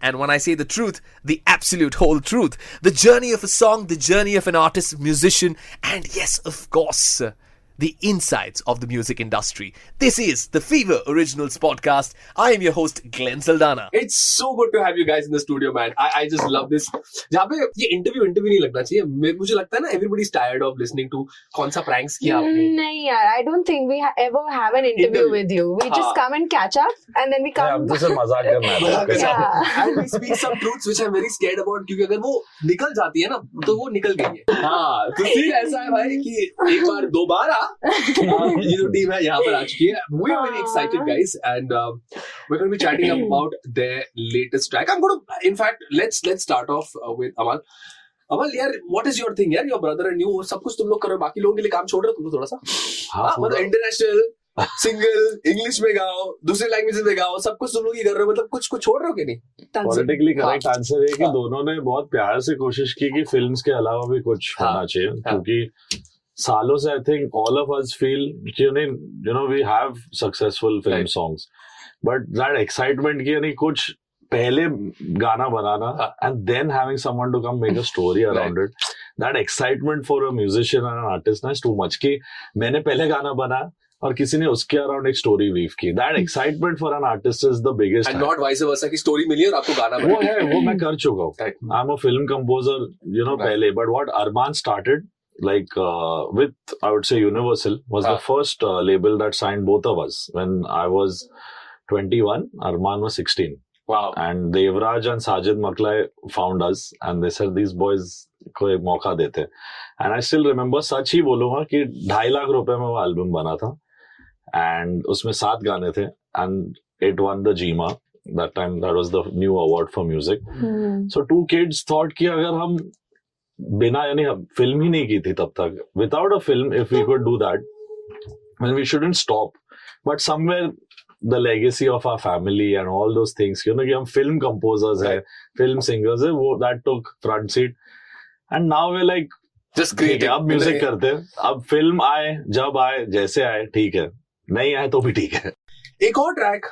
and when I say the truth, the absolute whole truth. The journey of a song, the journey of an artist, musician, and yes, of course, the insides of the music industry. This is the Fever Originals podcast. I am your host, Glenn Saldana. It's so good to have you guys in the studio, man. I, I just love this. जहाँ पे ये interview interview नहीं लगना चाहिए मे- मुझे लगता है ना everybody is tired of listening to कौन सा प्रैंक्स किया आपने नहीं यार I don't think we ever have an interview Interview. with you we हाँ. just come and catch up and then we come हम तो सिर्फ मजाक करना है मजाक आपके साथ। Yeah. And we speak some truths which I am very scared about क्योंकि अगर वो निकल जाती है ना तो वो निकल गई है हाँ तो सीन ऐसा है भाई कि एक बार दोबारा हाँ, ये जो टीम है यहाँ पर आ चुकी है we are very excited guys and we're going to be chatting about their latest track i'm going to in fact let's let's start off uh, with amal Amal यार व्हाट इज़ योर थिंग यार your brother and you सब कुछ तुम लोग करो बाकी लोगों के लिए काम छोड़ रहे हो तुम लोग थोड़ा सा हाँ मतलब इंटरनेशनल सिंगल इंग्लिश में गाओ दूसरे लैंग्वेजेस में गाओ सब कुछ तुम लोग ही कर रहे हो मतलब कुछ कुछ छोड़ रहे हो कि नहीं पॉलिटिकली हाँ। करेक्ट आंसर है कि हाँ। दोनों ने बहुत प्यार से कोशिश की कि फिल्म्स के अलावा भी कुछ हाँ। होना चाहिए हाँ। क्योंकि सालों से I think all of us feel you know we have successful film Right. Songs but that excitement की यानी कुछ पहले गाना बनाना। And then having someone to come make a story around it that excitement for a musician and artist ना is too much कि मैंने पहले गाना बनाया और किसी ने उसके अराउंड एक स्टोरी वीव की. That excitement for an artist is the biggest and not vice versa की स्टोरी मिली और आपको गाना वो है वो मैं कर चुका हूँ. I am a film composer you know पहले. But what Armaan started like uh, with I would say Universal was Ah. the first uh, label that signed both of us when I was 21. Arman was 16, wow and Devraj and Sajid Maklai found us, and they said these boys को एक मौका देते and I still remember सच ही बोलूँगा कि ढाई लाख रुपए में वो एल्बम बना था एंड उसमें सात गाने थे and it won the GIMA that time that was the new award for music Hmm. So two kids thought कि अगर हम बिना यानी फ़िल्म ही नहीं की थी तब तक। Without a film if we could do that we shouldn't stop but somewhere the legacy of our family and all those things you know कि हम फ़िल्म कंपोजर्स है फ़िल्म सिंगर्स है वो that took front seat and now we like just create अब music करते हैं। अब film आए जब आए जैसे आए ठीक है। नहीं आए तो भी ठीक है। एक और track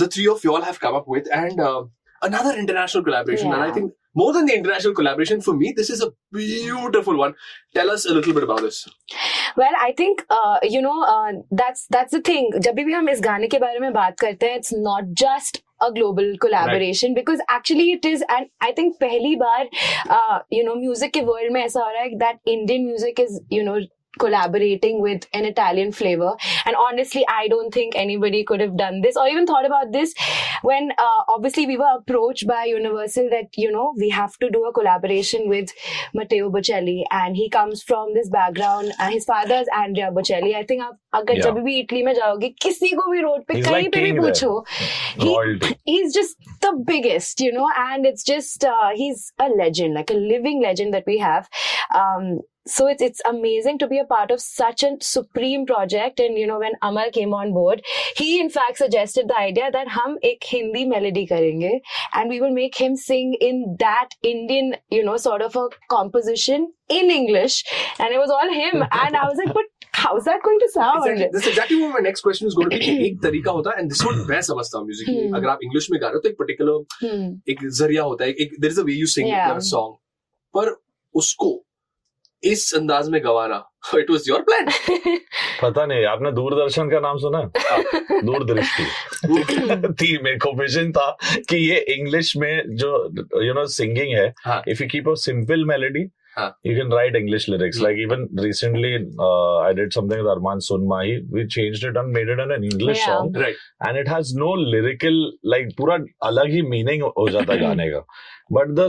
the three of you all have come up with and uh, another international collaboration and i think more than the international collaboration for me this is a beautiful one tell us a little bit about this well i think uh, you know uh, that's that's the thing जब भी हम इस गाने के बारे में बात करते हैं it's not just a global collaboration because actually it is and I think पहली बार uh, you know music के world में ऐसा हो रहा है that Indian music is you know collaborating with an Italian flavor and honestly I don't think anybody could have done this or even thought about this when uh, obviously we were approached by Universal that you know we have to do a collaboration with Matteo Bocelli and he comes from this background uh, his father is Andrea Bocelli I think आप अगर Yeah. जब भी Italy में जाओगे किसी को भी road पे He's कहीं like पे भी king there. पूछो he, Royalty. he's just the biggest, you know, and it's just uh, he's a legend, like a living legend that we have. Um, so it's it's amazing to be a part of such a supreme project. And you know, when Amal came on board, he in fact suggested the idea that hum ek Hindi melody karenge, and we will make him sing in that Indian, you know, sort of a composition in English, and it was all him. And I was like, but how's that going to sound? exactly this is exactly what my next question is going to be कि एक तरीका होता है and this is what मैं समझता हूँ music में Hmm. अगर आप इंग्लिश में गा रहे हो तो एक पर्टिकुलर Hmm. एक जरिया होता है एक there is a way you sing Yeah. Your song पर उसको इस अंदाज में गवाना इट वॉज़ योर प्लान पता नहीं आपने दूरदर्शन का नाम सुना है? दूरदृष्टि थी मेरे को विजन था कि ये इंग्लिश में जो यू नो सिंगिंग है हाँ. If you keep a simple melody हाँ. you can write english lyrics Hmm. like even recently uh, i did something with arman sunmahi we changed it and made it in an english Yeah. song right and it has no lyrical like पूरा अलग ही meaning हो जाता है गाने का but the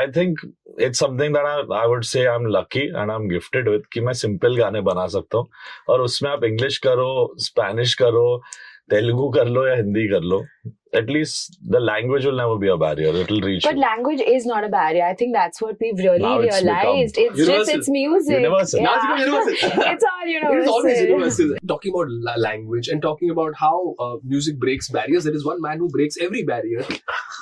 i think it's something that I, I would say i'm lucky and i'm gifted with कि मैं simple गाने बना सकता हूँ और उसमें आप इंग्लिश करो स्पेनिश करो तेलुगु कर लो या हिंदी कर लो at least the language will never be a barrier. It'll reach But you. language is not a barrier. I think that's what we've really Now it's realized. It's just it's music. Universal. Now it's Yeah. universal. it's all It universal. is always universal. Talking about la- language and talking about how uh, music breaks barriers, there is one man who breaks every barrier.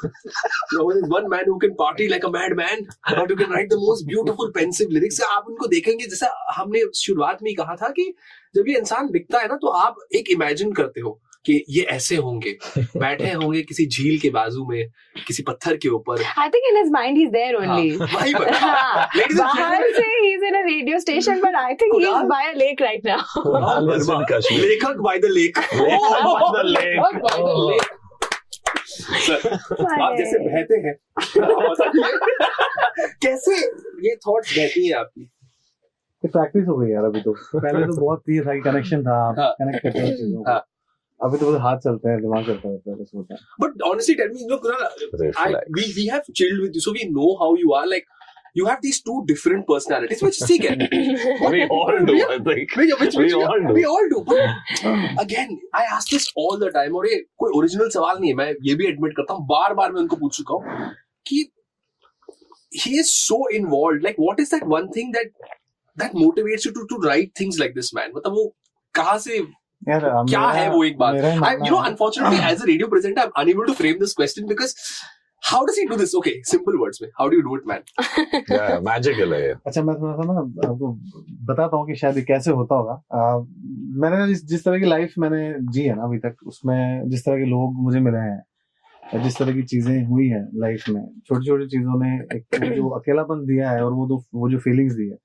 you know, there is one man who can party like a madman, but who can write the most beautiful pensive lyrics. आप उनको देखेंगे जैसा हमने शुरुआत में ही कहा था कि जब ये इंसान लिखता है ना तो आप एक इमेजिन करते हो कि ये ऐसे होंगे। बैठे होंगे किसी झील के बाजू में किसी पत्थर के ऊपर। हाँ, हाँ, आप जैसे बहते हैं। कैसे ये थॉट्स बहती है आपकी? प्रैक्टिस हो गई यार अभी तो। पहले तो बहुत ही था कनेक्शन था कनेक्ट करते हैं। अभी तो बस हाथ चलता है दिमाग चलता रहता है बस होता है But honestly, tell me, look, Kunal, I, Reflex. we, we have chilled with you, so we know how you are. Like, you have these two different personalities, which see, can We all do, yeah. I think. which, which, We which all do. we all do. But again, I ask this all the time, और ये कोई original सवाल नहीं है मैं ये भी admit करता हूँ बार बार मैं उनको पूछ चुका हूँ कि he is so involved. Like, what is that one thing that that motivates you to to write things like this, man? मतलब वो कहाँ से यार क्या है वो एक बात? मेरा ही I, मानना you know है- unfortunately as a radio presenter I'm unable to frame this question because how does he do this? Okay simple words में. How do you do it man? Yeah, magical है अच्छा मैं थोड़ा सा ना आपको बताता हूँ कि शायद ये कैसे होता होगा। मैंने जिस जिस तरह की लाइफ मैंने जी है ना अभी तक उसमें जिस तरह के लोग मुझे मिले हैं जिस तरह की चीज़ें हुई हैं लाइफ में छोटी छोटी चीज़ों ने एक जो अकेलापन दिया है और वो जो वो जो फीलिंग्स दी है।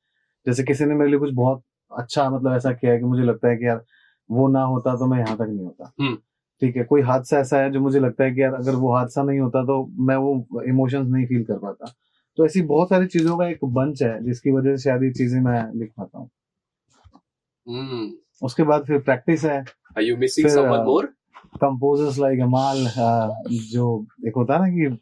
जैसे किसी ने मेरे लिए कुछ बहुत अच्छा मतलब ऐसा किया है कि मुझे लगता है कि यार वो ना होता तो मैं यहाँ तक नहीं होता। हम्म। ठीक है कोई हादसा ऐसा है जो मुझे लगता है कि यार अगर वो हादसा नहीं होता तो मैं वो इमोशंस नहीं फील कर पाता। तो ऐसी बहुत सारी चीज़ों का एक बंच है जिसकी वजह से शायद ये चीज़ें मैं लिख पाता हूँ। Hmm. उसके बाद फिर प्रैक्टिस है। कंपोजर्स लाइक अमाल जो एक होता है ना कि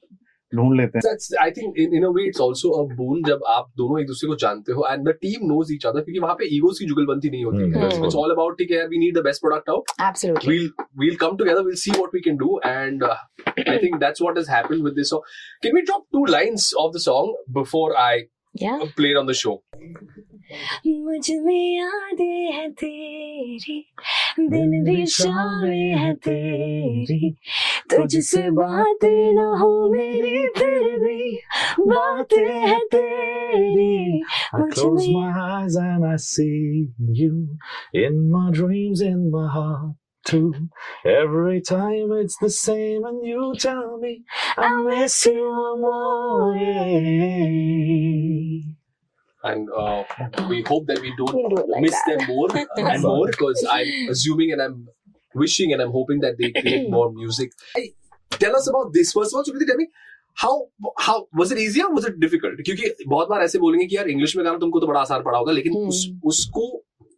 ढूंढ लेते हैं। I think in in a way it's also a boon जब आप दोनों एक दूसरे को जानते हो and the team knows each other क्योंकि वहाँ पे ईगोस की जुगलबंदी नहीं होती इट्स ऑल अबाउट ठीक है we need the best product out absolutely we we will come together we will see what we can do and I think that's what has happened with this so can we drop two lines of the song before I play on the show. मुझ में यादें हैं तेरी दिन भी शामें हैं तेरी तुझसे बात न हो मेरी फिर भी बातें हैं तेरी I मुझ close में my eyes and I see you in my dreams, in my heart too. Every time it's the same, and you tell me I miss you more. And uh, we hope that we don't do like miss that. them more and more because I'm assuming and I'm wishing and I'm hoping that they create more music. Hey, tell us about this first of all. Sukriti. tell me how how was it easier? Was it difficult? क्योंकि बहुत बार ऐसे बोलेंगे कि यार English में गाना तुमको तो बड़ा आसान पड़ा होगा लेकिन Hmm. उस उसको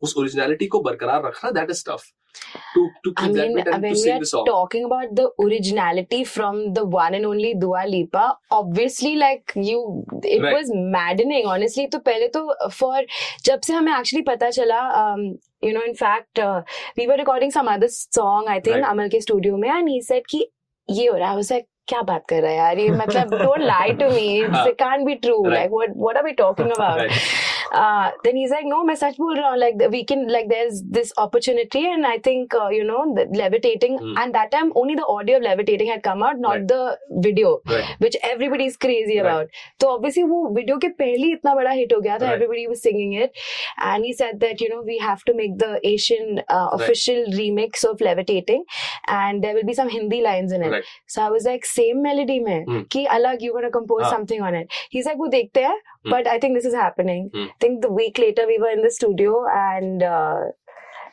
उस ओरिजिनलिटी को बरकरार रखना that is tough song talking about the originality from the one and only Dua Lipa obviously like you it was maddening honestly तो पहले तो uh, फॉर जब से हमें एक्चुअली पता चला um, you know in fact uh, we were recording some other song i think right. amal ke studio and he said ki ye ho raha was क्या बात कर रहा है यार ये मतलब don't lie to me हाँ. it can't be true Right. like what what are we talking about uh, then he's like, no, मैं सच बोल रहा हूँ. Like we can, like there's this opportunity, and I think uh, you know, the levitating, Hmm. and that time only the audio of levitating had come out, not Right. the video, Right. which everybody is crazy Right. about. So obviously वो video के पहले ही इतना बड़ा hit हो गया था. Right. Everybody was singing it, and he said that you know we have to make the Asian uh, official remix of levitating, and there will be some Hindi lines in it. Right. So I was like, same melody में Hmm. कि अलग you gonna compose हाँ. something on it. He's like, वो देखते हैं, Hmm. but I think this is happening. Hmm. I think the week later we were in the studio and uh,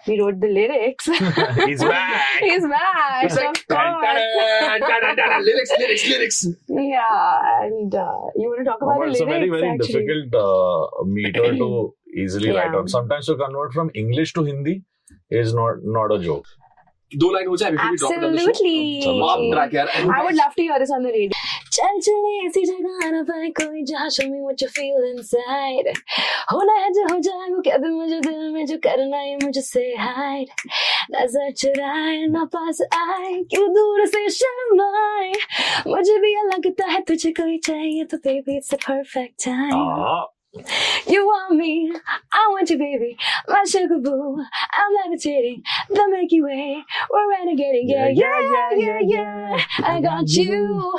we wrote the lyrics. He's back. He's back, It's like of dun, dun, course. dun, dun, dun, dun, lyrics, lyrics, lyrics. Yeah, and uh, you want to talk about But the it's a lyrics? very, very actually. difficult uh, meter to easily write Yeah. on. Sometimes to convert from English to Hindi is not not a joke. दो line हो जाए चल चले ऐसी जगह ना पाए कोई जहाँ show me what you feel inside. हो ना है जो हो जाए वो क्या भी मुझे दिल में जो करना है मुझे say hide. नज़र चुराए ना पास आए क्यों दूर से शर्माए मुझे भी लगता है तुझे कोई चाहिए तो baby it's the perfect time. uh. You want me, I want you, baby. My sugar boo, I'm levitating. The Milky Way, we're renegading. Yeah, yeah, yeah, yeah, yeah. I got you,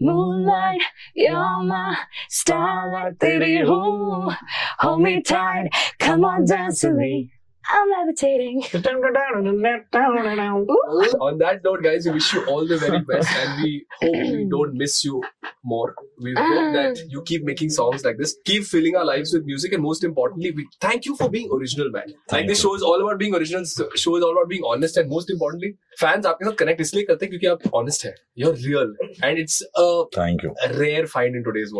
moonlight. You're my starlight, baby. Ooh, hold me tight. Come on, dance with me. I'm levitating. On that note, guys, we wish you all the very best, and we hope we don't miss you more. We hope that you keep making songs like this, keep filling our lives with music, and most importantly, we thank you for being original, man. like Thank this you. show is all about being original. Show is all about being honest, and most importantly, fans आपके साथ connect इसलिए करते हैं क्योंकि आप honest है. You're real, and it's a thank you rare find in today's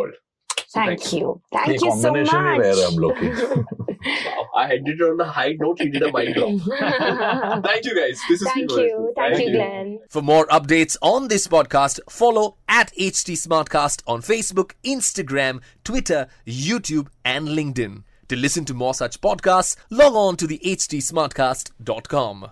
Thank you. Thank you so much. where I'm looking. wow, I ended on a high note. He did a mic drop. Thank you, guys. This is Thank you. Thank, Thank you, Glenn. For more updates on this podcast, follow at HT Smartcast on Facebook, Instagram, Twitter, YouTube, and LinkedIn. To listen to more such podcasts, log on to the htsmartcast.com.